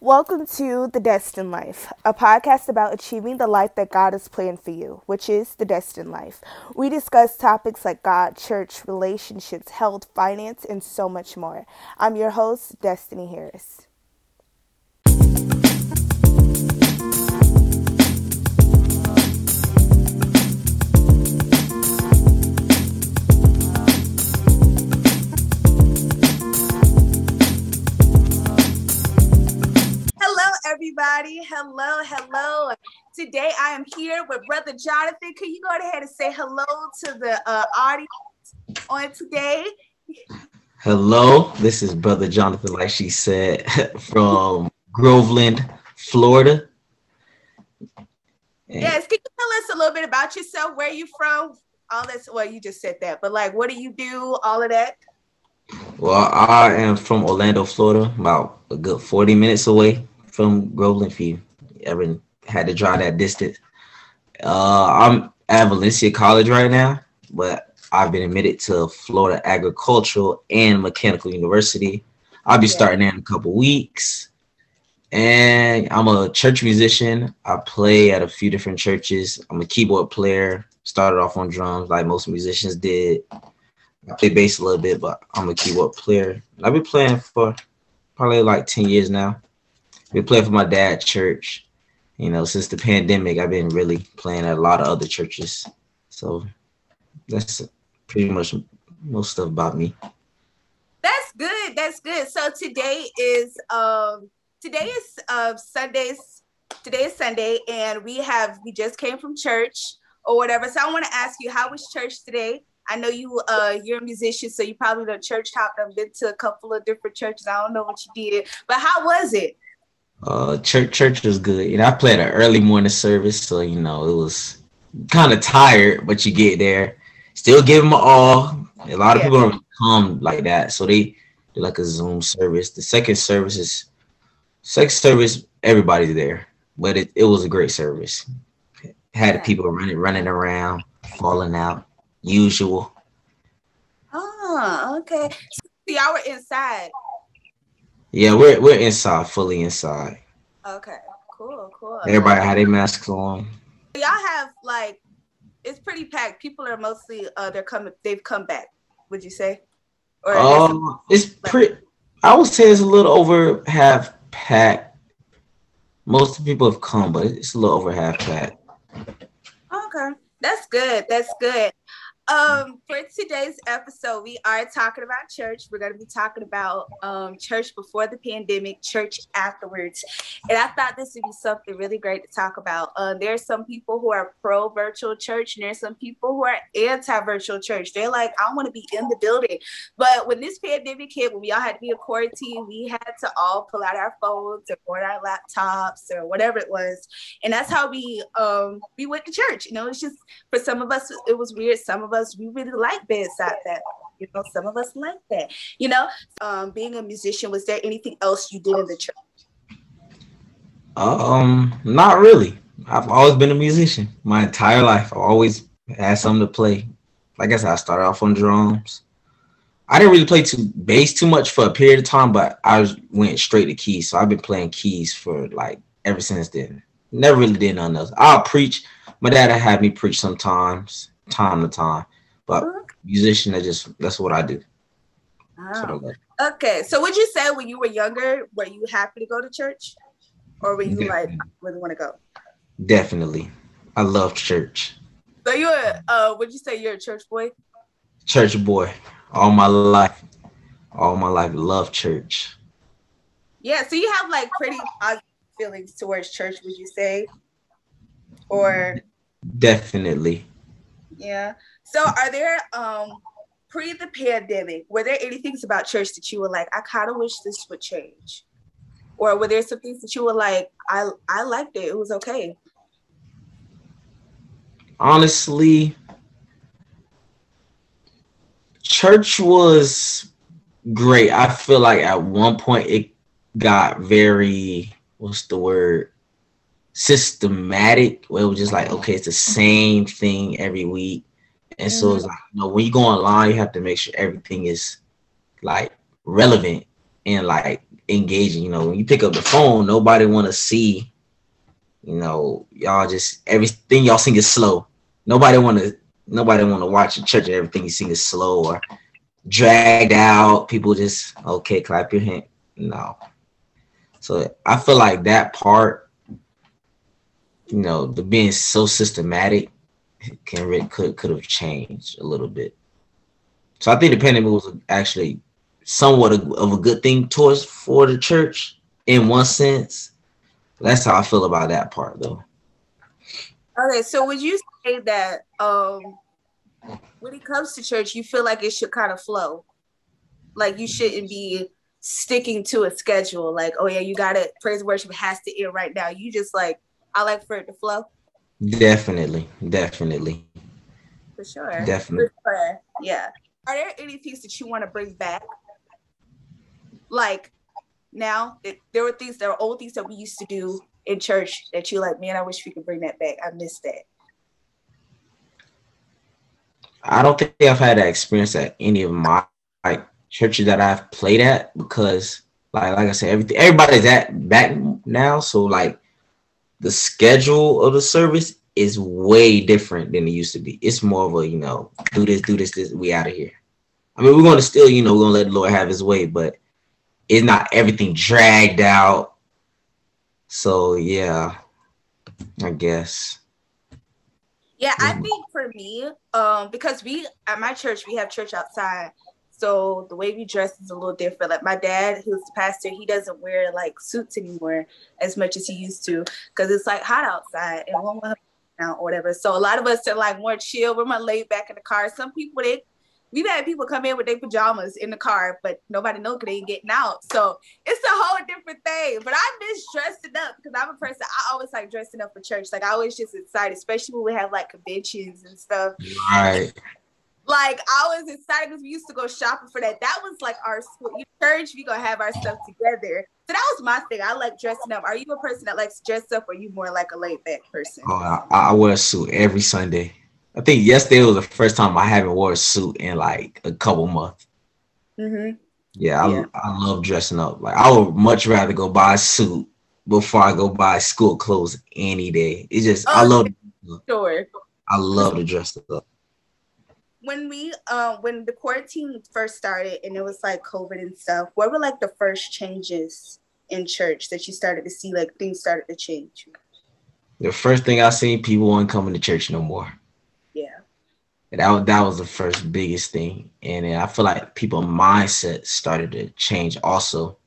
Welcome to The Destined Life, a podcast about achieving the life that God has planned for you, which is the destined life. We discuss topics like God, church, relationships, health, finance, and so much more. I'm your host, Destiny Harris. Everybody. Hello, hello. Today I am here with Brother Johnathan. Can you go ahead and say hello to the uh, audience on today? Hello, this is Brother Johnathan, like she said, from Groveland, Florida. And yes, can you tell us a little bit about yourself? Where you from? All this. Well, you just said that, but like, what do you do? All of that. Well, I am from Orlando, Florida, about a good 40 minutes away from Groveland if you ever had to drive that distance. Uh, I'm at Valencia College right now, but I've been admitted to Florida Agricultural and Mechanical University. I'll be yeah. starting there in a couple weeks. And I'm a church musician. I play at a few different churches. I'm a keyboard player. Started off on drums like most musicians did. I play bass a little bit, but I'm a keyboard player. I've been playing for probably like 10 years now been playing for my dad church. You know, since the pandemic, I've been really playing at a lot of other churches. So that's pretty much most stuff about me. That's good. That's good. So today is um today is uh Sundays. Today is Sunday, and we have we just came from church or whatever. So I want to ask you, how was church today? I know you uh you're a musician, so you probably know church hopped. I've been to a couple of different churches. I don't know what you did, but how was it? Uh, church church was good. You know, I played an early morning service, so you know it was kind of tired, but you get there, still give them all. A lot of yeah. people don't come like that, so they do like a Zoom service. The second service is second service, everybody's there, but it, it was a great service. Had yeah. people running running around, falling out, usual. Oh, okay. So y'all were inside. Yeah, we're we're inside, fully inside. Okay, cool, cool. Everybody had their masks on. Y'all have like it's pretty packed. People are mostly uh they're coming they've come back, would you say? Or um it's like, pretty I would say it's a little over half packed. Most people have come, but it's a little over half packed. Okay. That's good. That's good. Um, for today's episode, we are talking about church. We're going to be talking about um, church before the pandemic, church afterwards. And I thought this would be something really great to talk about. Uh, there's some people who are pro virtual church, and there's some people who are anti virtual church. They're like, I want to be in the building. But when this pandemic hit, when we all had to be in quarantine, we had to all pull out our phones or on our laptops or whatever it was. And that's how we um, we went to church. You know, it's just for some of us, it was weird. Some of us us, we really like bedside that. You know, some of us like that. You know, um, being a musician, was there anything else you did in the church? Um, not really. I've always been a musician my entire life. I always had something to play. Like I said, I started off on drums. I didn't really play too bass too much for a period of time, but I went straight to keys. So I've been playing keys for like ever since then. Never really did nothing else. I'll preach. My dad had me preach sometimes, time to time. But musician, I just that's what I do. I okay, so would you say when you were younger, were you happy to go to church, or were you Definitely. like really want to go? Definitely, I love church. So you, uh, would you say you're a church boy? Church boy, all my life, all my life, love church. Yeah, so you have like pretty positive feelings towards church, would you say? Or definitely. Yeah. So are there um pre the pandemic, were there any things about church that you were like, I kind of wish this would change? Or were there some things that you were like, I I liked it, it was okay? Honestly, church was great. I feel like at one point it got very what's the word systematic where it was just like okay it's the same thing every week and mm-hmm. so it's like, you know, when you go online, you have to make sure everything is like relevant and like engaging. You know, when you pick up the phone, nobody want to see. You know, y'all just everything y'all sing is slow. Nobody want to. Nobody want to watch a church and everything you sing is slow or dragged out. People just okay, clap your hand. No. So I feel like that part, you know, the being so systematic can could could have changed a little bit. So I think the pandemic was actually somewhat of a good thing towards for the church in one sense. That's how I feel about that part though. Okay, so would you say that um when it comes to church, you feel like it should kind of flow? Like you shouldn't be sticking to a schedule, like, oh yeah, you got it, praise worship has to end right now. You just like, I like for it to flow. Definitely, definitely. For sure. Definitely. For sure. Yeah. Are there any things that you want to bring back? Like now, it, there were things, there were old things that we used to do in church that you like, man, I wish we could bring that back. I missed that. I don't think I've had that experience at any of my like churches that I've played at because like like I said, everything everybody's at back now. So like the schedule of the service is way different than it used to be. It's more of a, you know, do this, do this, this, we out of here. I mean, we're gonna still, you know, we're gonna let the Lord have his way, but it's not everything dragged out. So yeah, I guess. Yeah, I think for me, um, because we at my church we have church outside, so the way we dress is a little different. Like my dad, who's the pastor, he doesn't wear like suits anymore as much as he used to because it's like hot outside and or whatever. So a lot of us are like more chill. We're more laid back in the car. Some people they we've had people come in with their pajamas in the car, but nobody knows they ain't getting out. So it's a whole different thing. But I miss dressing up because I'm a person I always like dressing up for church. Like I always just excited, especially when we have like conventions and stuff. Right like I was excited because we used to go shopping for that. That was like our school church. We gonna have our stuff together. So that was my thing. I like dressing up. Are you a person that likes dress up, or you more like a laid back person? Oh, I, I wear a suit every Sunday. I think yesterday was the first time I haven't wore a suit in like a couple months. Mm-hmm. Yeah, I, yeah. I love dressing up. Like I would much rather go buy a suit before I go buy school clothes any day. It's just oh, I love. Sure. I love to dress up when we uh when the quarantine first started and it was like COVID and stuff, what were like the first changes in church that you started to see like things started to change? The first thing I seen people weren't coming to church no more. Yeah. And that was that was the first biggest thing. And I feel like people mindset started to change also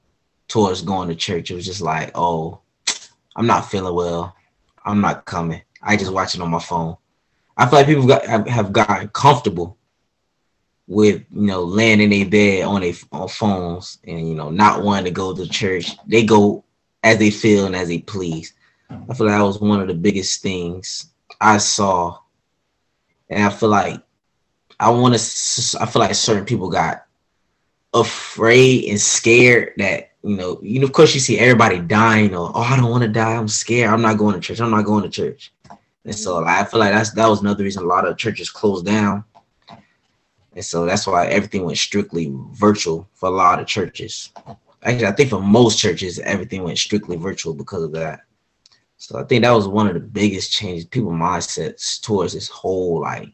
towards going to church. It was just like, oh, I'm not feeling well. I'm not coming. I just watch it on my phone. I feel like people got, have, have gotten comfortable with you know laying in their bed on their on phones and you know not wanting to go to church. They go as they feel and as they please. I feel like that was one of the biggest things I saw, and I feel like I want to. I feel like certain people got afraid and scared that you know. You know, of course, you see everybody dying or oh, I don't want to die. I'm scared. I'm not going to church. I'm not going to church. And so I feel like that's that was another reason a lot of churches closed down. And so that's why everything went strictly virtual for a lot of churches. Actually, I think for most churches, everything went strictly virtual because of that. So I think that was one of the biggest changes, people mindsets towards this whole like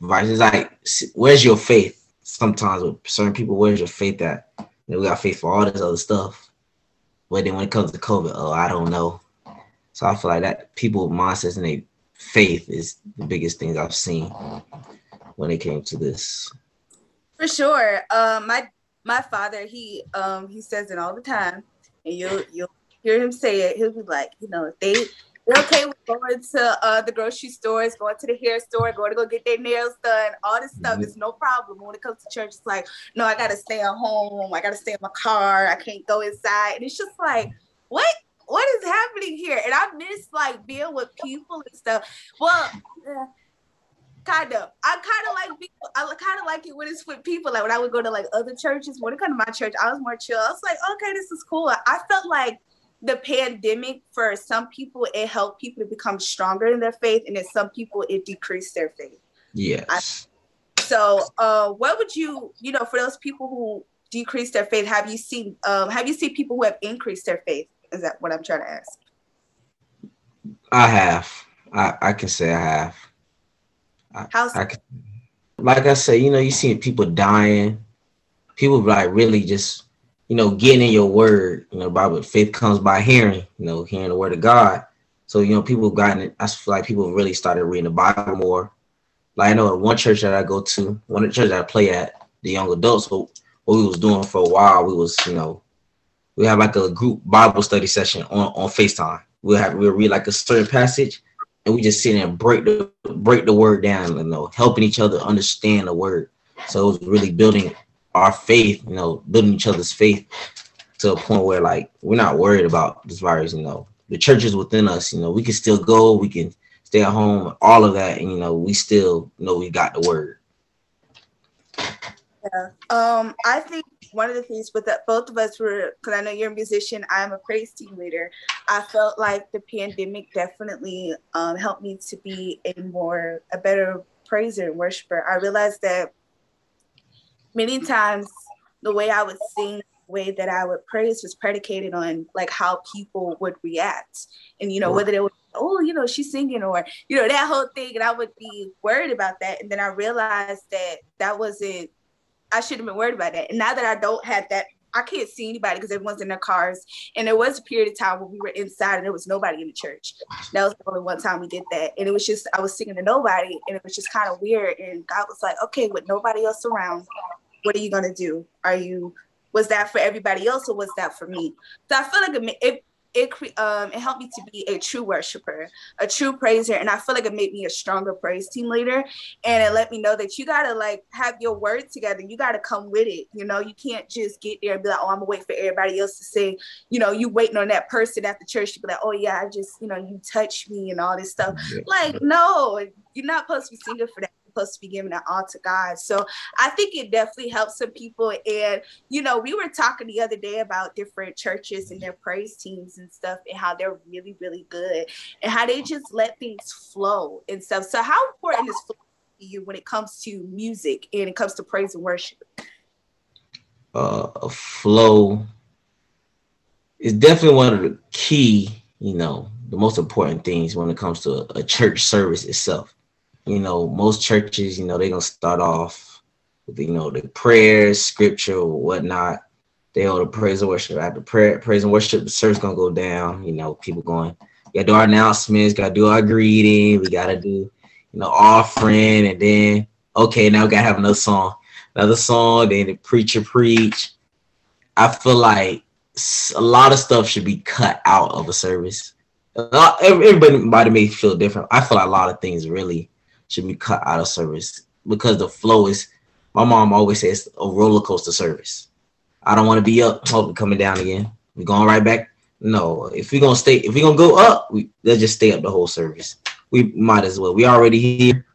It's like, where's your faith? Sometimes with certain people, where's your faith at? We got faith for all this other stuff. But then when it comes to COVID, oh, I don't know. So I feel like that people mindsets and their faith is the biggest things I've seen when it came to this. For sure. Um, my my father, he um he says it all the time, and you'll you'll hear him say it. He'll be like, you know, if they they're okay with going to uh, the grocery stores, going to the hair store, going to go get their nails done. All this stuff mm-hmm. is no problem. When it comes to church, it's like, no, I gotta stay at home. I gotta stay in my car. I can't go inside. And it's just like, what? What is happening here? And I miss like being with people and stuff. Well, kind of. I kind of like people. I kind of like it when it's with people. Like when I would go to like other churches. When it come to my church, I was more chill. I was like, okay, this is cool. I felt like the pandemic for some people it helped people to become stronger in their faith, and then some people it decreased their faith. Yes. I, so, uh, what would you, you know, for those people who decreased their faith? Have you seen um, have you seen people who have increased their faith? Is that what I'm trying to ask? I have. I, I can say I have. How's I, can, like I said, you know, you see people dying, people like really just, you know, getting in your word. You know, Bible faith comes by hearing, you know, hearing the word of God. So, you know, people have gotten it. I feel like people really started reading the Bible more. Like I know one church that I go to, one of the church that I play at, the young adults, what, what we was doing for a while, we was, you know, we have like a group Bible study session on, on FaceTime. We'll have we'll read like a certain passage and we just sit and break the break the word down, you know, helping each other understand the word. So it was really building our faith, you know, building each other's faith to a point where like we're not worried about this virus, you know. The church is within us, you know, we can still go, we can stay at home, all of that, and you know, we still know we got the word. Yeah. Um, I think one of the things with that both of us were because I know you're a musician, I'm a praise team leader. I felt like the pandemic definitely um, helped me to be a more a better praiser and worshiper. I realized that many times the way I would sing, the way that I would praise was predicated on like how people would react. And you know, whether they would oh, you know, she's singing or, you know, that whole thing. And I would be worried about that. And then I realized that that wasn't I shouldn't have been worried about that. And now that I don't have that, I can't see anybody because everyone's in their cars. And there was a period of time when we were inside and there was nobody in the church. That was the only one time we did that. And it was just, I was singing to nobody and it was just kind of weird. And God was like, okay, with nobody else around, what are you going to do? Are you, was that for everybody else or was that for me? So I feel like it, it um it helped me to be a true worshiper, a true praiser, and I feel like it made me a stronger praise team leader. And it let me know that you gotta like have your word together. You gotta come with it. You know, you can't just get there and be like, oh, I'm gonna wait for everybody else to say, you know, you waiting on that person at the church to be like, oh yeah, I just, you know, you touch me and all this stuff. Like, no, you're not supposed to be singing for that supposed to be giving it all to God. So I think it definitely helps some people. And, you know, we were talking the other day about different churches and their praise teams and stuff and how they're really, really good and how they just let things flow and stuff. So, how important is flow to you when it comes to music and it comes to praise and worship? Uh, flow is definitely one of the key, you know, the most important things when it comes to a church service itself you know, most churches, you know, they're gonna start off with you know the prayers, scripture, whatnot. They hold the praise and worship. After prayer, praise and worship, the service gonna go down. You know, people going, gotta do our announcements, gotta do our greeting, we gotta do, you know, offering, and then okay, now we gotta have another song, another song, then the preacher preach. I feel like a lot of stuff should be cut out of a service. Uh, everybody may feel different. I feel like a lot of things really should be cut out of service because the flow is. My mom always says a roller coaster service. I don't want to be up, hoping coming down again. We're going right back. No, if we're gonna stay, if we're gonna go up, we let's just stay up the whole service. We might as well. We already here.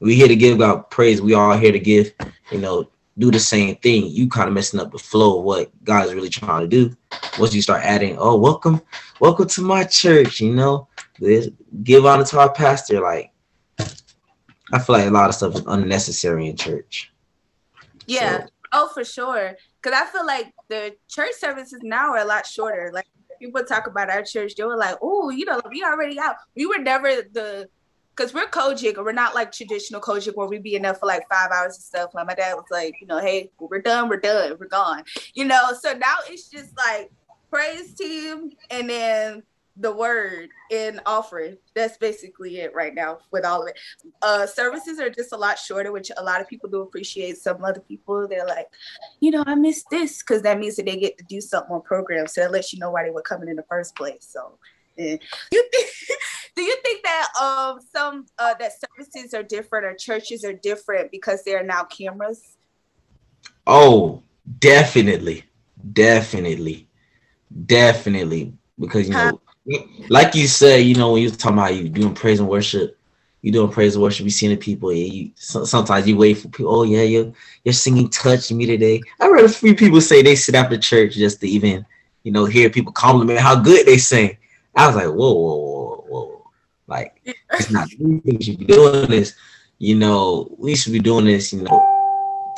We here to give God praise. We all here to give, you know, do the same thing. You kind of messing up the flow of what God is really trying to do. Once you start adding, oh, welcome, welcome to my church, you know, give honor to our pastor. Like I feel like a lot of stuff is unnecessary in church. Yeah. So. Oh, for sure. Because I feel like the church services now are a lot shorter. Like people talk about our church, they were like, "Oh, you know, we already out." We were never the because we're COGIC or we're not like traditional COGIC where we be enough for like five hours and stuff. Like my dad was like, you know, hey, we're done, we're done, we're gone. You know, so now it's just like praise team and then the word in offering. That's basically it right now with all of it. Uh, services are just a lot shorter, which a lot of people do appreciate. Some other people, they're like, you know, I miss this because that means that they get to do something on program. So that lets you know why they were coming in the first place. So yeah. you think do you think that um some uh that services are different or churches are different because there are now cameras? Oh, definitely. Definitely. Definitely. Because you know like you said, you know, when you talking about you doing praise and worship, you doing praise and worship, you seeing the people. Yeah, you sometimes you wait for people. Oh yeah, you're you're singing "Touch Me" today. I read a few people say they sit after church just to even, you know, hear people compliment how good they sing. I was like, whoa, whoa, whoa, whoa, like it's not. We should be doing this. You know, we should be doing this. You know,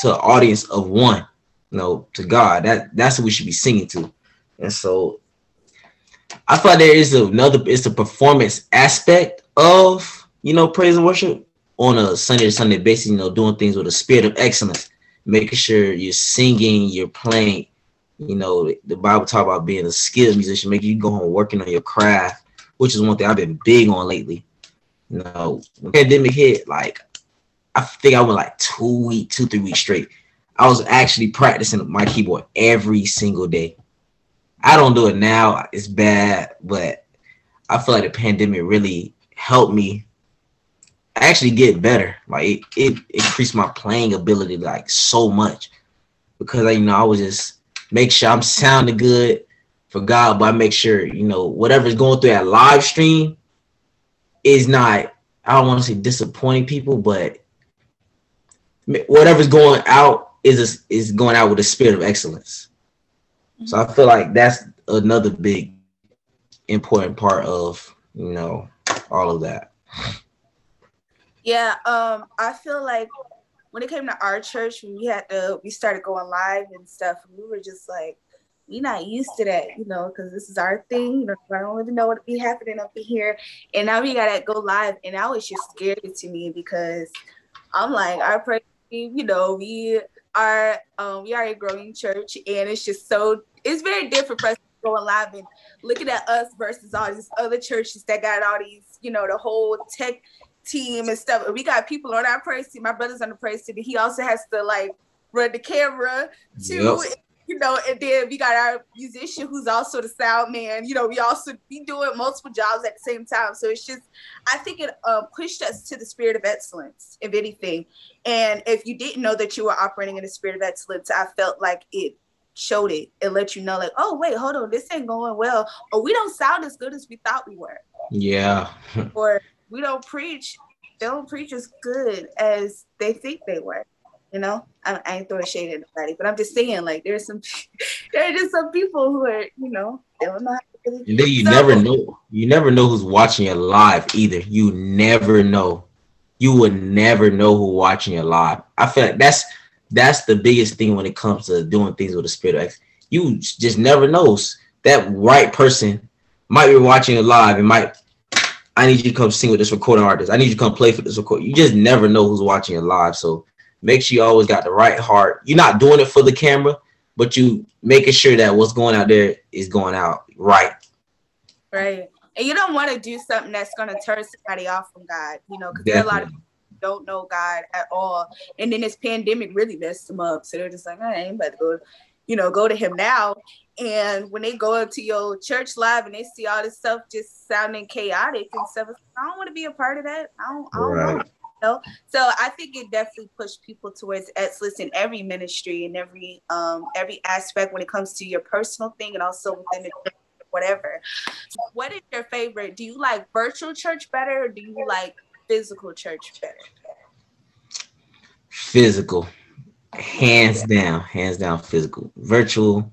to an audience of one. you know, to God. That that's what we should be singing to. And so I thought there is another it's a performance aspect of you know praise and worship on a Sunday to Sunday basis, you know, doing things with a spirit of excellence, making sure you're singing, you're playing. You know, the Bible talk about being a skilled musician, making you go home working on your craft, which is one thing I've been big on lately. You know, pandemic hit, like I think I went like two week, two, three weeks straight. I was actually practicing my keyboard every single day. I don't do it now. It's bad, but I feel like the pandemic really helped me actually get better. Like it, it increased my playing ability like so much because I, you know I was just make sure I'm sounding good for God, but I make sure you know whatever's going through that live stream is not. I don't want to say disappointing people, but whatever's going out is a, is going out with a spirit of excellence. So I feel like that's another big important part of you know all of that. Yeah, um, I feel like when it came to our church, when we had to, we started going live and stuff, we were just like, we're not used to that, you know, because this is our thing. You know, I don't even know what be happening up in here, and now we gotta go live, and that was just scary to me because I'm like, our praise, you know, we are, um, we are a growing church, and it's just so, it's very different for us going live and looking at us versus all these other churches that got all these, you know, the whole tech team and stuff. We got people on our praise team. My brother's on the praise team. He also has to like run the camera too. Yep. You know, and then we got our musician who's also the sound man. You know, we also be doing multiple jobs at the same time. So it's just, I think it uh, pushed us to the spirit of excellence, if anything. And if you didn't know that you were operating in the spirit of excellence, I felt like it showed it. and let you know, like, oh wait, hold on, this ain't going well, or we don't sound as good as we thought we were. Yeah. or we don't preach, they don't preach as good as they think they were. You know, I, I ain't throwing shade at anybody, but I'm just saying, like, there's some, there are just some people who are, you know, they don't know really. And then you so, never know, you never know who's watching you live either. You never know. You would never know who watching you live. I feel like that's that's the biggest thing when it comes to doing things with the spirit of X. You just never knows that right person might be watching it live and might I need you to come sing with this recording artist. I need you to come play for this record. You just never know who's watching it live. So make sure you always got the right heart. You're not doing it for the camera, but you making sure that what's going out there is going out right. Right. And you don't want to do something that's going to turn somebody off from God, you know, because there are a lot of people don't know God at all. And then this pandemic really messed them up. So they're just like, I ain't about to go, you know, go to him now. And when they go into your church live and they see all this stuff just sounding chaotic and stuff, I don't want to be a part of that. I don't, I don't right. know. Know? So I think it definitely pushed people towards excellence in every ministry and every um every aspect when it comes to your personal thing and also within the whatever. So what is your favorite? Do you like virtual church better or do you like physical church better? Physical. Hands down, hands down physical. Virtual.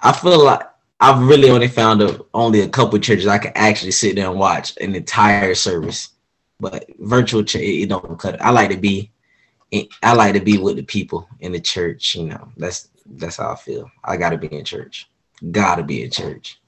I feel like I've really only found a, only a couple churches I can actually sit there and watch an entire service. But virtual church, it don't cut it. I like to be I like to be with the people in the church, you know. That's that's how I feel. I gotta be in church. Gotta be in church.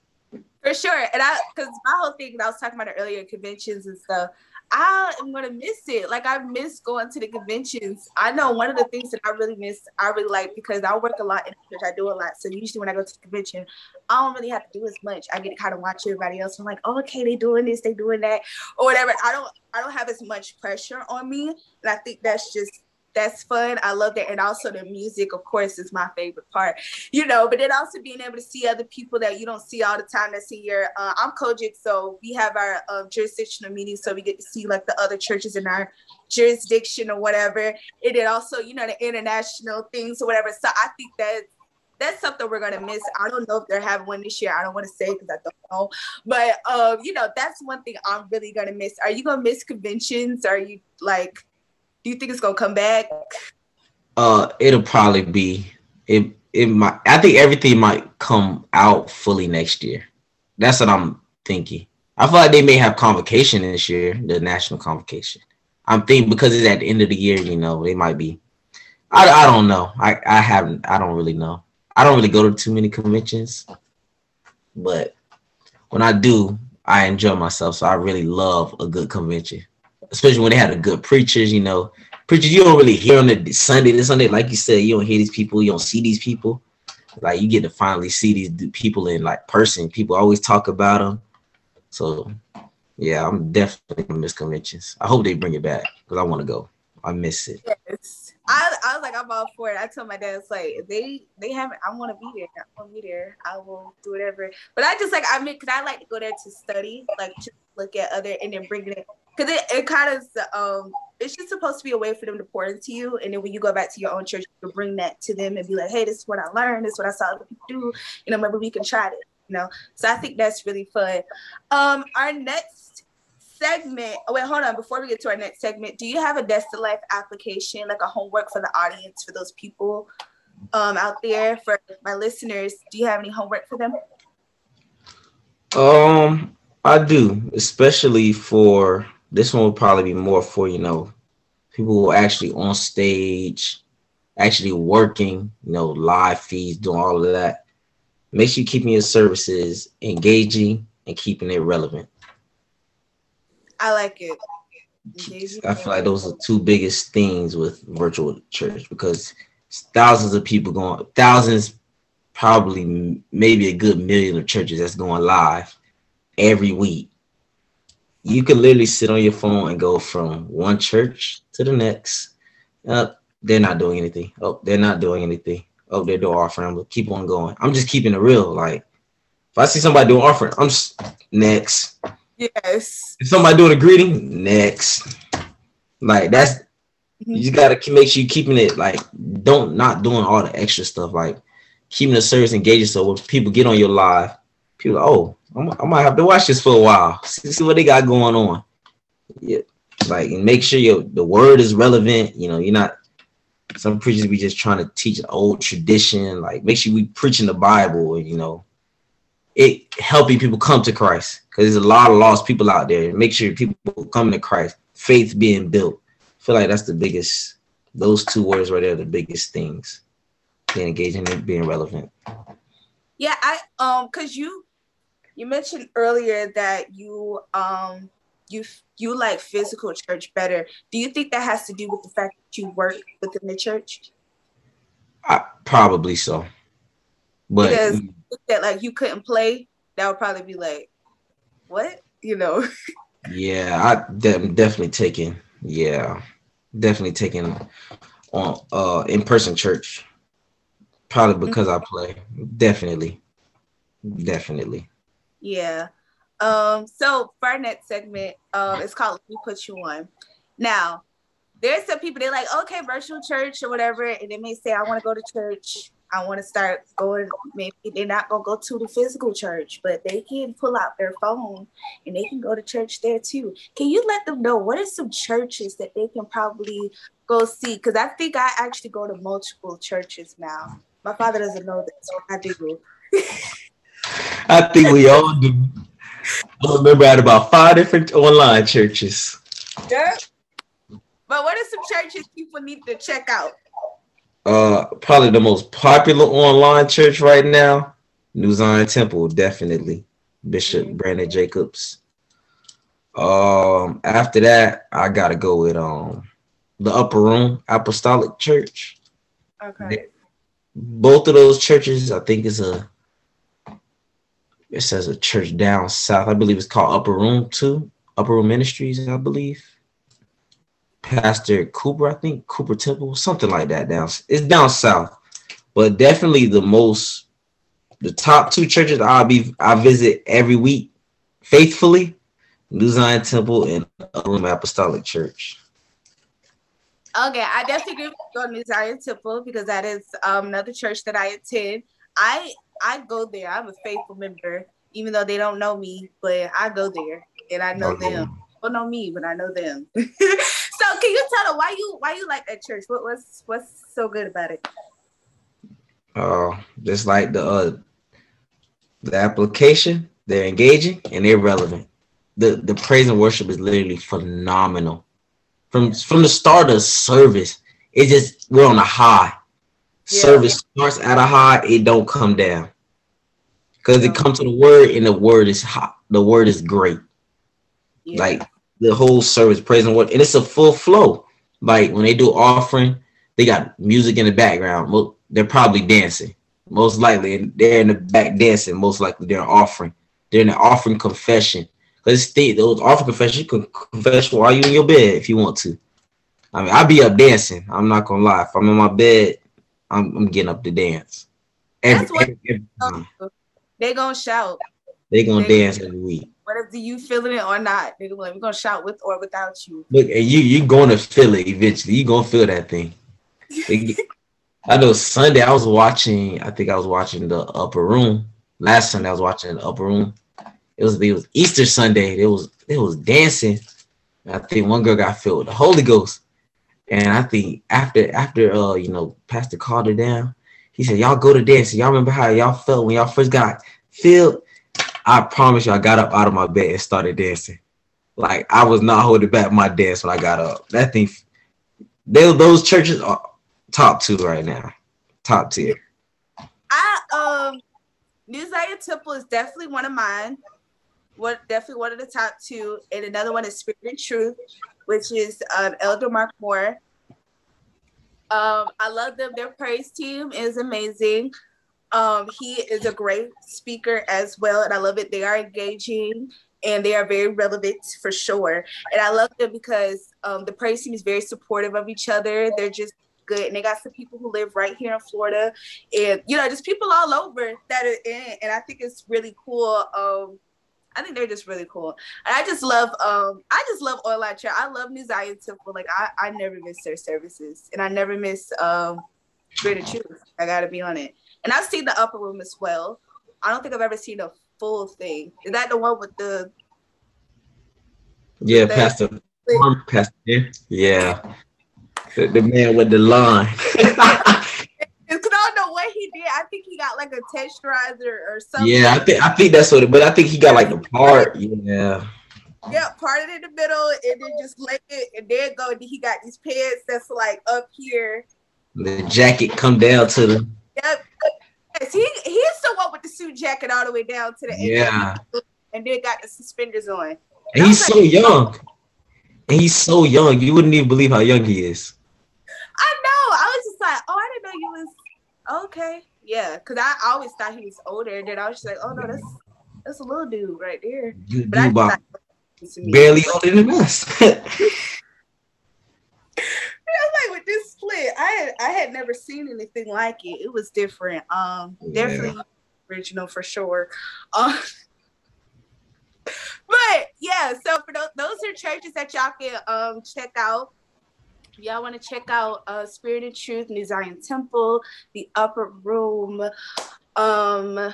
For sure. And I because my whole thing I was talking about earlier, conventions and stuff. I am gonna miss it. Like I miss going to the conventions. I know one of the things that I really miss, I really like because I work a lot in church. I do a lot. So usually when I go to the convention, I don't really have to do as much. I get to kind of watch everybody else. I'm like, oh, okay, they doing this, they doing that, or whatever. I don't I don't have as much pressure on me. And I think that's just that's fun. I love that. And also the music, of course, is my favorite part, you know, but then also being able to see other people that you don't see all the time that's in your, uh, I'm COGIC, so we have our uh, jurisdictional meetings, so we get to see like the other churches in our jurisdiction or whatever. And then also, you know, the international things or whatever. So I think that that's something we're gonna miss. I don't know if they're having one this year. I don't want to say because I don't know, but um, you know, that's one thing I'm really gonna miss. Are you gonna miss conventions? Are you like do you think it's gonna come back? Uh, it'll probably be it. It might. I think everything might come out fully next year. That's what I'm thinking. I feel like they may have convocation this year, the national convocation. I'm thinking because it's at the end of the year, you know, they might be I, I don't know. I, I haven't I don't really know. I don't really go to too many conventions, but when I do, I enjoy myself. So I really love a good convention, especially when they had the good preachers. You know, preachers you don't really hear on the Sunday to Sunday, like you said. You don't hear these people. You don't see these people. Like you get to finally see these people in like person. People always talk about them. So yeah, I'm definitely gonna miss conventions. I hope they bring it back because I want to go. I miss it. Yes. I, I was like, I'm all for it. I told my dad, it's like they they haven't. I want to be there. I want to be there. I will do whatever. But I just like I mean, cause I like to go there to study, like to look at other and then bring it. Cause it, it kind of um it's just supposed to be a way for them to pour into you, and then when you go back to your own church, you bring that to them and be like, hey, this is what I learned. This is what I saw other people do. You know, maybe we can try it. You know, so I think that's really fun. Um, our next segment. Oh, wait, hold on. Before we get to our next segment, do you have a Destined Life application, like a homework for the audience, for those people um, out there, for my listeners? Do you have any homework for them? Um, I do, especially for this one. Will probably be more for you know people who are actually on stage, actually working, you know, live feeds, doing all of that. Make sure you keeping your services engaging and keeping it relevant. I like it. I feel like those are two biggest things with virtual church because thousands of people going, thousands, probably maybe a good million of churches that's going live every week. You can literally sit on your phone and go from one church to the next. Uh, they're not doing anything. Oh, they're not doing anything. Oh, they're doing offering. But keep on going. I'm just keeping it real. Like if I see somebody doing offering, I'm just next. Yes. If somebody doing a greeting, next. Like that's mm-hmm. you just gotta make sure you keeping it like don't not doing all the extra stuff like keeping the service engaged so when people get on your live, people are, oh I'm, I might have to watch this for a while see, see what they got going on. Yeah, like and make sure your the word is relevant. You know, you're not some preachers be just trying to teach an old tradition. Like make sure we preaching the Bible. You know, it helping people come to Christ because there's a lot of lost people out there. Make sure people come to Christ, faith being built. I feel like that's the biggest. Those two words right there, are the biggest things. Being engaging and being relevant. Yeah, I um, cause you you mentioned earlier that you um you you like physical church better. Do you think that has to do with the fact that you work within the church? I, probably so. But because that like you couldn't play, that would probably be like, what? You know. yeah, I de- definitely taking. Yeah, definitely taking on uh in person church. Probably mm-hmm. because mm-hmm. I play. Definitely, definitely. Yeah. Um. So for our next segment, um, it's called "Let Me Put You On." Now, there's some people they're like, okay, virtual church or whatever, and they may say, I want to go to church I want to start going. Maybe they're not gonna go to the physical church, but they can pull out their phone and they can go to church there too. Can you let them know what are some churches that they can probably go see? Because I think I actually go to multiple churches now. My father doesn't know this. I do. I think we all do. I remember at about five different online churches. Yeah. But what are some churches people need to check out? Uh probably the most popular online church right now, New Zion Temple, definitely. Bishop mm-hmm. Brandon Jacobs. Um after that, I gotta go with um the upper room apostolic church. Okay. Both of those churches, I think is a it says a church down south. I believe it's called Upper Room too. Upper Room Ministries, I believe. Pastor Cooper, I think Cooper Temple, something like that. Down it's down south, but definitely the most, the top two churches I'll be I visit every week faithfully, New Zion Temple and Apostolic Church. Okay, I definitely go to New Zion Temple because that is um, another church that I attend. I I go there. I'm a faithful member, even though they don't know me, but I go there and I know them. Don't know me, but I know them. So can you tell them why you why you like that church? What was what's so good about it? Oh, uh, just like the uh, the application, they're engaging and they're relevant. The the praise and worship is literally phenomenal. From from the start of service, it just we're on a high. Yeah. Service starts at a high, it don't come down. Because it comes to the word and the word is hot. The word is great. Yeah. Like the whole service, praising word, and it's a full flow. Like when they do offering, they got music in the background. Well, they're probably dancing, most likely, and they're in the back dancing. Most likely, they're offering. They're in the offering confession. Because those offering confession, you can confess while you in your bed if you want to. I mean, I be up dancing. I'm not gonna lie. If I'm in my bed, I'm, I'm getting up to dance. Every, That's what every, every they gonna shout. They gonna they, dance every week. Whether you feeling it or not, gonna like, we're gonna shout with or without you. Look, and you you gonna feel it eventually. You gonna feel that thing. I know Sunday I was watching. I think I was watching the Upper Room. Last Sunday I was watching the Upper Room. It was it was Easter Sunday. It was it was dancing. I think one girl got filled with the Holy Ghost. And I think after after uh you know Pastor called her down, he said y'all go to dance. Y'all remember how y'all felt when y'all first got filled? I promise you, I got up out of my bed and started dancing. Like I was not holding back my dance when I got up. That thing, they, those churches are top two right now, top tier. I um, New Zion Temple is definitely one of mine. What definitely one of the top two, and another one is Spirit and Truth which is um, Elder Mark Moore. Um, I love them. Their praise team is amazing. Um, he is a great speaker as well, and I love it. They are engaging and they are very relevant for sure. And I love them because um, the praise team is very supportive of each other. They're just good, and they got some people who live right here in Florida, and you know, just people all over that are in it. And I think it's really cool. Um, I think they're just really cool. And I just love um I just love Oil Light Chair. I love New Zion Temple. Like I, I never miss their services. And I never miss um Greater Truth. I gotta be on it. And I've seen the upper room as well. I don't think I've ever seen a full thing. Is that the one with the Yeah, the, Pastor Pastor Yeah. The, the man with the line. what he did. I think he got like a texturizer or something. Yeah, I think I think that's what it. But I think he got like the part. Yeah. Yeah, parted in the middle and then just laid it, and then go. And He got these pants that's like up here. The jacket come down to the. Yep. Yes, he he's the one with the suit jacket all the way down to the yeah, and then got the suspenders on. And he's so young. And he's so young. You wouldn't even believe how young he is. I know. I was just like, oh, I didn't know you was okay, yeah, because I always thought he was older, and then I was just like, oh no, that's that's a little dude right there. You but do about barely older than us. I was like with I had I had never seen anything like it. It was different. Um, yeah. definitely original for sure. Um, but yeah, so for those, those are churches that y'all can um check out y'all want to check out uh, Spirit and Truth, New Zion Temple, the Upper Room. Um,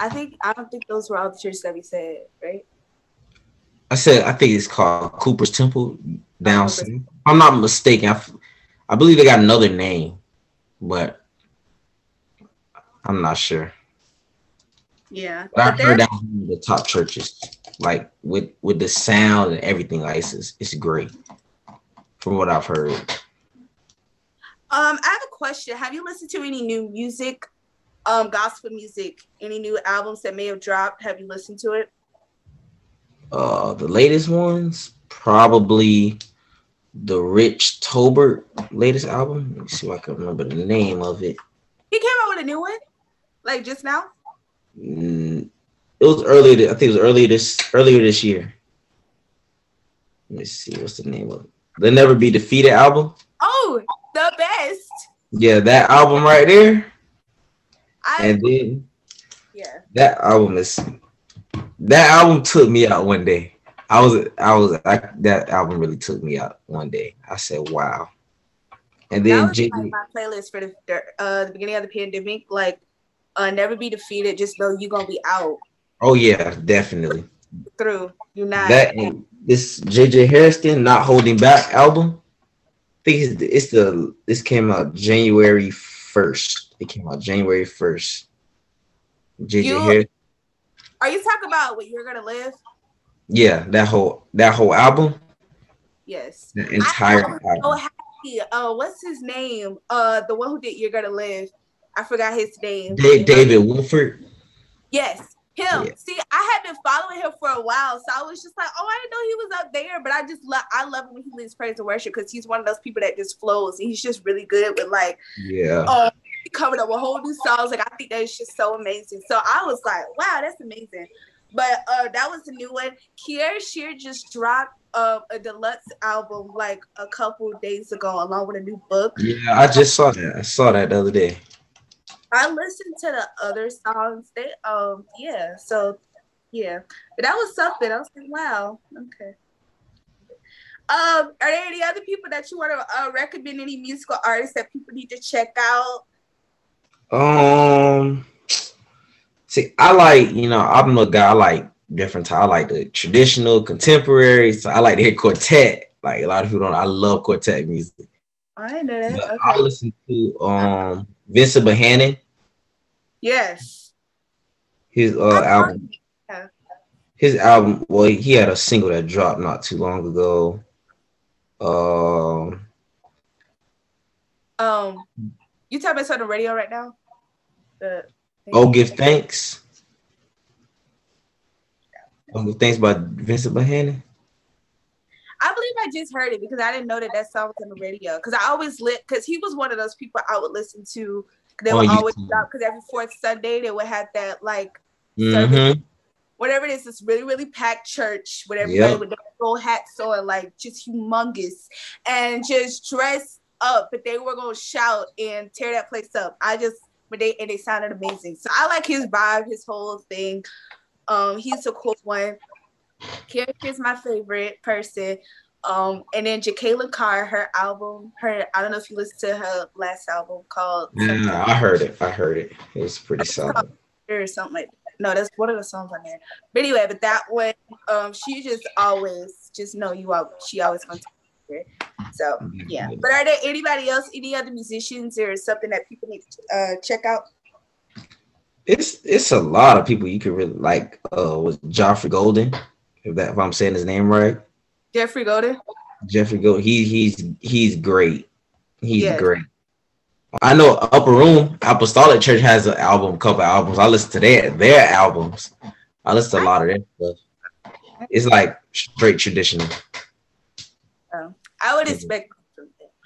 I think I don't think those were all the churches that we said, right? I said I think it's called Cooper's Temple down. I'm not mistaken. I, I believe they got another name, but I'm not sure. Yeah, but, but I heard that one of the top churches, like with with the sound and everything. Like it's, it's great from what I've heard. Um, I have a question. Have you listened to any new music, um, gospel music? Any new albums that may have dropped? Have you listened to it? Uh, the latest ones probably the Rich Tolbert latest album. Let me see if I can remember the name of it. He came out with a new one, like just now. Mm, it was earlier. I think it was earlier this earlier this year. Let me see what's the name of it. The Never Be Defeated album. Oh, the best. Yeah, that album right there. I, and then yeah, that album is that album took me out one day. I was I was I, that album really took me out one day. I said, "Wow." And then that was like my playlist for the uh the beginning of the pandemic, like uh "Never Be Defeated." Just know you're gonna be out. Oh yeah, definitely. Through you not that this JJ Hairston not holding back album. I think it's, it's the this came out January first. It came out January first. JJ Hairston. Are you talking about what you're gonna live? Yeah, that whole that whole album. Yes. The entire album. So uh, what's his name? Uh, the one who did "You're Gonna Live." I forgot his name. David Wolford. Yes, him. Yeah. See, I had been following him for a while, so I was just like, oh, I didn't know he was up there. But I just love, I love when he leads praise and worship because he's one of those people that just flows. And he's just really good with like, yeah, uh, coming up with whole new songs. Like I think that is just so amazing. So I was like, wow, that's amazing. But uh, that was a new one. Kierra Sheard just dropped uh, a deluxe album like a couple days ago, along with a new book. Yeah, I just saw that. I saw that the other day. I listened to the other songs. They um yeah, so yeah. But that was something. I was like, wow, okay. Um, are there any other people that you want to uh, recommend? Any musical artists that people need to check out? Um, see, I like you know I'm a guy I like different. Type. I like the traditional, contemporary. So I like to hear quartet. Like a lot of people don't. I love quartet music. I know that. Okay. I listen to um Vincent Bohanan. Yes. His uh album. Yeah. His album. Well, he had a single that dropped not too long ago. Um. Um, you talking about on the radio right now? The oh, give thanks. Oh, give thanks by Vincent Bohanan. I believe I just heard it because I didn't know that that song was on the radio. Because I always lit because he was one of those people I would listen to they would always stop because every fourth Sunday they would have that like mm-hmm. service, whatever it is, this really, really packed church with everybody yep. with their full hats on, like just humongous and just dressed up, but they were gonna shout and tear that place up. I just but they and they sounded amazing. So I like his vibe, his whole thing. Um, he's a cool one. Character is my favorite person. Um, and then Jekalyn Carr, her album, her I don't know if you listened to her last album called. Yeah, I heard it. I heard it. It was pretty solid. Or something like that. No, that's one of the songs on there. But anyway, but that one, um, she just always just know you all. She always gonna So yeah. But are there anybody else, any other musicians, or something that people need to uh, check out? It's it's a lot of people you could really like. Uh, was Joffrey Golden, if that if I'm saying his name right. Jeffrey Golden. Jeffrey Golden. He he's he's great. He's yes. great. I know Upper Room Apostolic Church has an album, couple albums. I listen to their their albums. I listen to a lot of their stuff. It's like straight traditional. I would expect.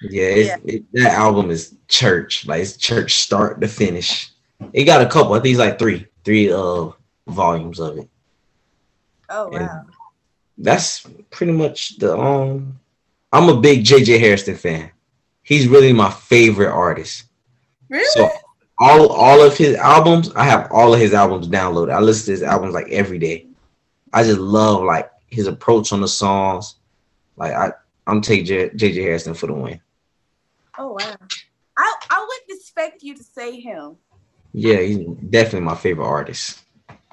Yeah, yeah. It, that album is church. Like it's church start to finish. It got a couple. I think it's like three, three uh volumes of it. Oh wow. That's pretty much the um. I'm a big JJ Hairston fan. He's really my favorite artist. Really? So all all of his albums, I have all of his albums downloaded. I listen to his albums like every day. I just love like his approach on the songs. Like I, I'm taking JJ Hairston for the win. Oh wow! I I wouldn't expect you to say him. Yeah, he's definitely my favorite artist.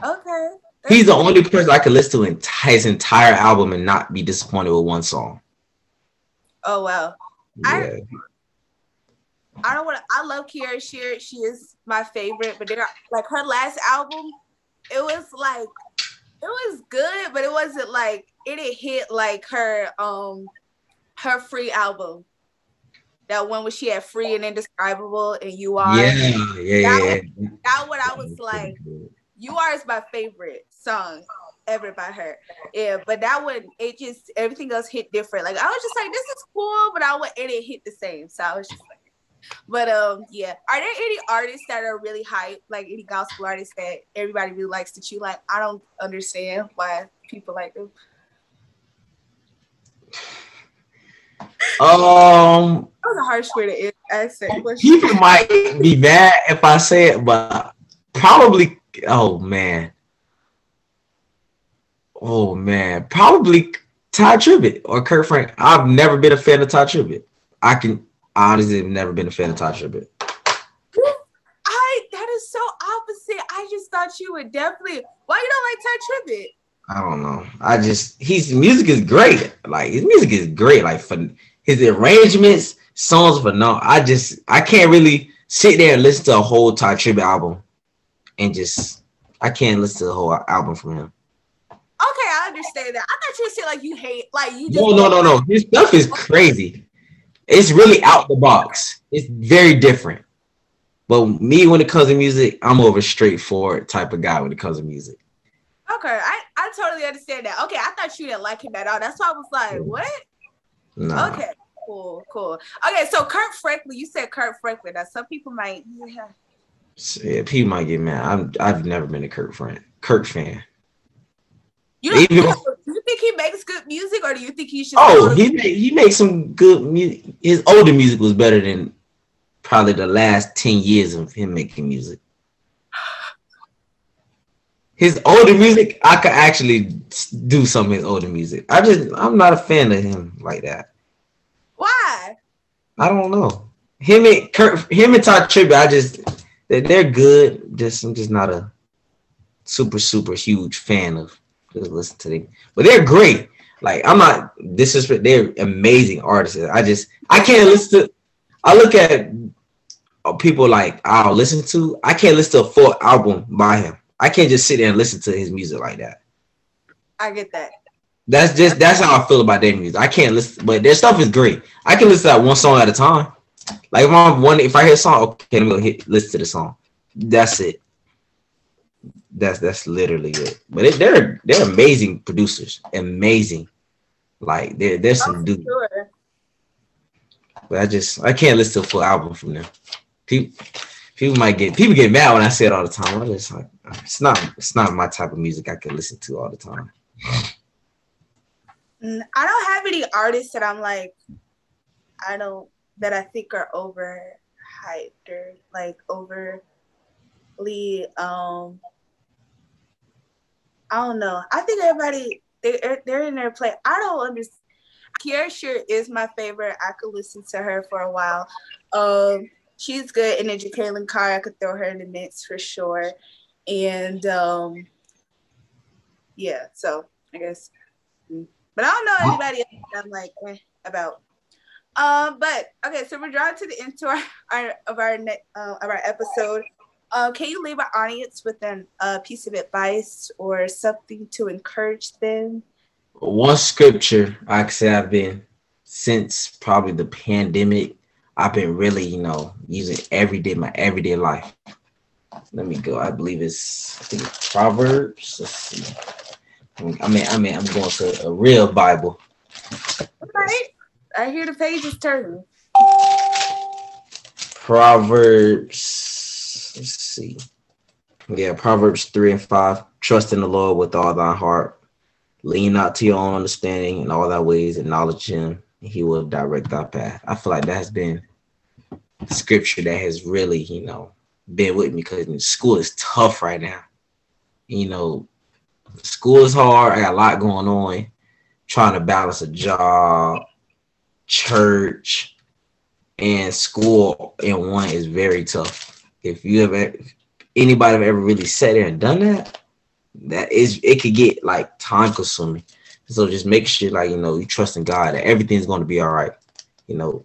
Okay. He's the only person I could listen to his entire album and not be disappointed with one song. Oh wow. Yeah. I, I don't want to. I love Kierra Sheard. She is my favorite. But there, like her last album, it was like it was good, but it wasn't like it didn't hit like her um her free album. That one where she had free and indescribable and you are. Yeah, yeah, yeah. yeah. that one I was like, you are is my favorite song ever by her. Yeah, but that one, it just everything else hit different. Like I was just like, this is cool, but I would it didn't hit the same. So I was just like, but um, yeah. Are there any artists that are really hype, like any gospel artists that everybody really likes that you like? I don't understand why people like them. Um, that was a harsh way to answer. People might be mad if I say it, but probably. Oh man, Oh man, probably Tye Tribbett or Kurt Frank. I've never been a fan of Tye Tribbett. I can honestly have never been a fan of Tye Tribbett. I that is so opposite. I just thought you would definitely. Why you don't like Tye Tribbett? I don't know. I just his music is great. Like his music is great. Like for his arrangements, songs for no. I just I can't really sit there and listen to a whole Tye Tribbett album and just I can't listen to the whole album from him. Okay, I understand that. I thought you said like you hate, like you. Just no, no, no, no. His stuff is crazy. It's really out the box. It's very different. But me, when it comes to music, I'm over straightforward type of guy when it comes to music. Okay, I totally understand that. Okay, I thought you didn't like him at all. That's why I was like, mm. what? Nah. Okay, cool, cool. Okay, so Kirk Franklin, you said Kirk Franklin. Now some people might yeah. yeah, people might get mad. I'm I've never been a Kurt friend, Kurt fan. You don't Even, do you think he makes good music, or do you think he should? Oh, he make, he makes some good music. His older music was better than probably the last ten years of him making music. His older music, I could actually do some of his older music. I just, I'm not a fan of him like that. Why? I don't know. Him and Kirk, him and Tribbett, I just, they're, they're good. Just, I'm just not a super, super huge fan of just listen to them. But they're great. Like I'm not disrespect. They're amazing artists. I just I can't listen to. I look at people like I'll listen to. I can't listen to a full album by him. I can't just sit there and listen to his music like that. I get that. That's just that's how I feel about their music. I can't listen, but their stuff is great. I can listen to that one song at a time. Like if I'm one, if I hear a song, okay, I'm gonna hit, listen to the song. That's it. That's that's literally it. But it, they're they're amazing producers, amazing. Like they're there's some oh, dude. Sure. But I just I can't listen to a full album from them. People people might get people get mad when I say it all the time. I just like it's not it's not my type of music I can listen to all the time. I don't have any artists that I'm like I don't that I think are overhyped or like overly um I don't know. I think everybody they're they're in their play. I don't understand. Kierra Sheard is my favorite. I could listen to her for a while. Um, she's good. And then Jekalyn Carr, I could throw her in the mix for sure. And um, yeah, so I guess. Mm. But I don't know anybody else I'm like eh, about. Um, but okay, so we're drawing to the end to our, our of our uh, of our episode. Uh, can you leave our audience with a uh, piece of advice or something to encourage them? One scripture I say I've been since probably the pandemic. I've been really, you know, using every day my everyday life. Let me go. I believe it's I think it's Proverbs. Let's see. I mean, I mean, I'm going to a real Bible. All right. I hear the pages turning. Proverbs let's see. Yeah, Proverbs 3 and 5. Trust in the Lord with all thy heart. Lean not to your own understanding in all thy ways, acknowledge him, he will direct thy path. I feel like that has been scripture that has really, you know, been with me because school is tough right now. You know, school is hard. I got a lot going on. Trying to balance a job, church, and school in one is very tough if you ever anybody ever really sat there and done that, that is it could get like time consuming. So just make sure like you know you trust in God that everything's going to be all right. You know,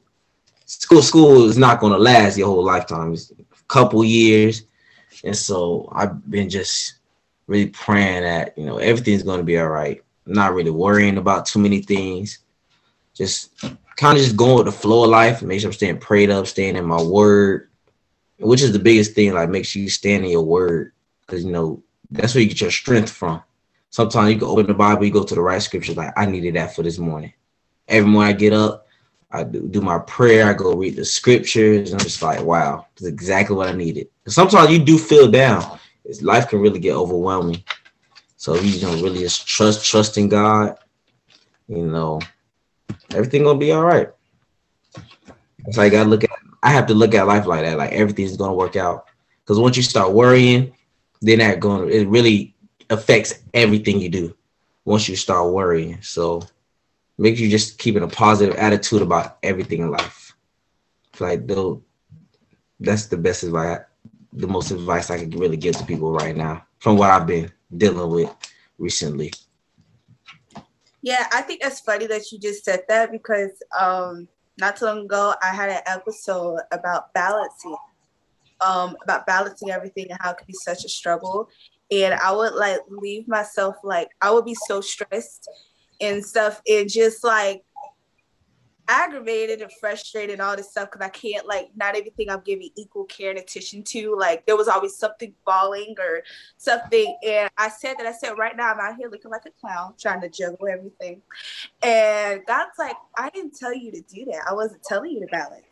school school is not going to last your whole lifetime. It's a couple years, and so I've been just really praying that you know everything's going to be all right. I'm not really worrying about too many things. Just kind of just going with the flow of life make sure I'm staying prayed up, staying in my word, which is the biggest thing. Like, make sure you stand in your word, because you know that's where you get your strength from. Sometimes you can open the Bible, you go to the right scriptures. Like, I needed that for this morning. Every morning I get up, I do, do my prayer. I go read the scriptures, and I'm just like, wow, that's exactly what I needed. Sometimes you do feel down. Life can really get overwhelming. So you know, really just trust, trust in God. You know, everything gonna be all right. How you gotta look at I have to look at life like that. Like everything's gonna work out. Because once you start worrying, then that going it really affects everything you do. Once you start worrying, so make sure you just keeping a positive attitude about everything in life. Like though, that's the best advice, the most advice I can really give to people right now from what I've been dealing with recently. Yeah, I think that's funny that you just said that because um not too long ago, I had an episode about balancing, um, about balancing everything and how it could be such a struggle. And I would like leave myself like I would be so stressed and stuff, and just like aggravated and frustrated and all this stuff because I can't like not everything I'm giving equal care and attention to. Like there was always something falling or something. And I said that I said right now I'm out here looking like a clown trying to juggle everything. And God's like, I didn't tell you to do that. I wasn't telling you to balance.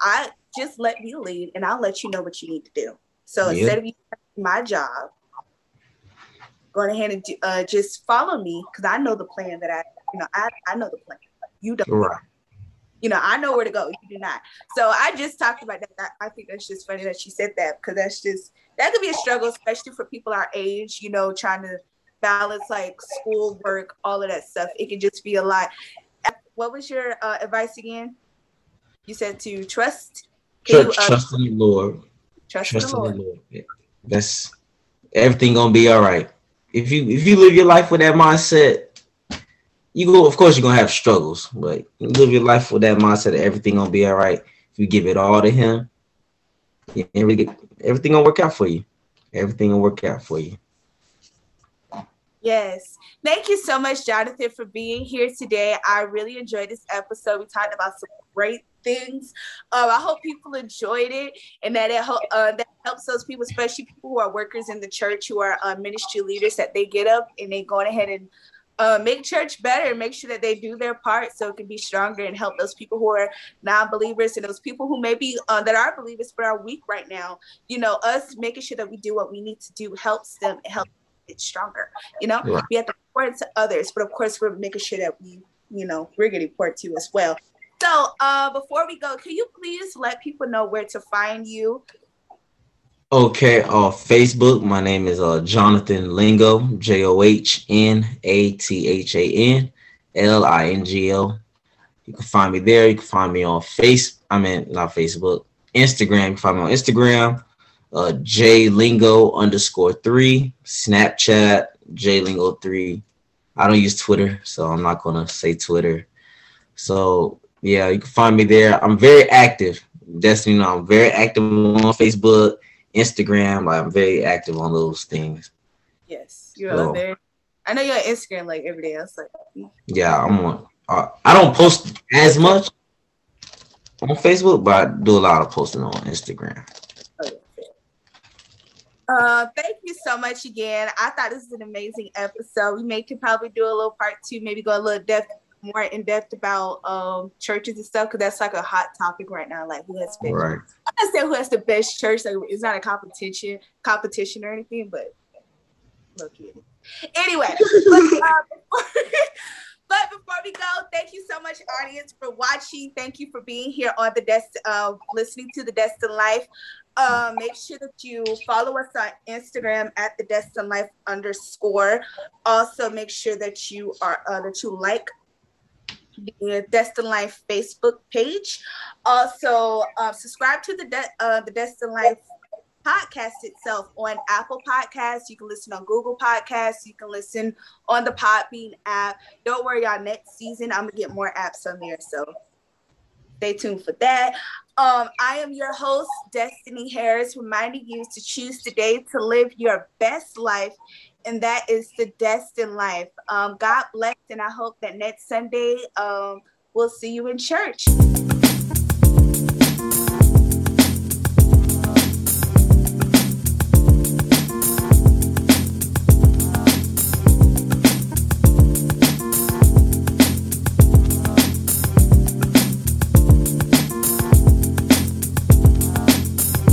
I just let me lead and I'll let you know what you need to do. So yeah. instead of you my job, going ahead and uh, just follow me because I know the plan that I, you know, I, I know the plan. You don't. Right you know, I know where to go. You do not. So I just talked about that. I think that's just funny that she said that because that's just that could be a struggle, especially for people our age. You know, trying to balance like school, work, all of that stuff. It can just be a lot. What was your uh, advice again? You said to trust. Trust, you, uh, trust in the Lord. Trust, trust in the Lord. In the Lord. Yeah. That's everything gonna be all right. If you if you live your life with that mindset, you go, of course, you're gonna have struggles, but you live your life with that mindset that everything gonna be all right. If you give it all to Him, everything gonna work out for you. Everything will work out for you. Yes. Thank you so much, Johnathan, for being here today. I really enjoyed this episode. We talked about some great things. Um, I hope people enjoyed it and that it uh, that helps those people, especially people who are workers in the church, who are uh, ministry leaders, that they get up and they go ahead and uh, make church better, and make sure that they do their part so it can be stronger and help those people who are non-believers and those people who maybe uh, that are believers but are weak right now. You know, us making sure that we do what we need to do helps them help it stronger. You know, yeah. we have to pour it to others, but of course we're making sure that we, you know, we're getting poured to as well. So uh, before we go, can you please let people know where to find you Okay, uh, Facebook. My name is uh Johnathan Lingo, J O H N A T H A N L I N G O. You can find me there. You can find me on Face. I mean, not Facebook, Instagram. You can find me on Instagram. Uh, J Lingo underscore three. Snapchat J Lingo three. I don't use Twitter, so I'm not gonna say Twitter. So yeah, you can find me there. I'm very active. Destiny, you know, I'm very active on Facebook Instagram. Like I'm very active on those things. Yes, you're so, there. I know you're on Instagram like every day. I was like, yeah, I'm on. Uh, I don't post as much on Facebook, but I do a lot of posting on Instagram. Uh, thank you so much again. I thought this was an amazing episode. We may could probably do a little part two, maybe go a little depth more in depth about um, churches and stuff because that's like a hot topic right now. Like who has best? Right. I'm not saying who has the best church. Like it's not a competition, competition or anything, but look at it. Anyway, but, before, but before we go, thank you so much, audience, for watching. Thank you for being here on the desk, uh, listening to the Destined Life. Uh, make sure that you follow us on Instagram at the Destined Life underscore. Also, make sure that you are uh, that you like the Destined Life Facebook page. Also, uh, subscribe to the De- uh, the Destined Life podcast itself on Apple Podcasts. You can listen on Google Podcasts. You can listen on the Podbean app. Don't worry, y'all. Next season, I'm gonna get more apps on there, so stay tuned for that. Um, I am your host, Destiny Harris, reminding you to choose today to live your best life and that is the destined life. Um, God bless, and I hope that next Sunday um, we'll see you in church.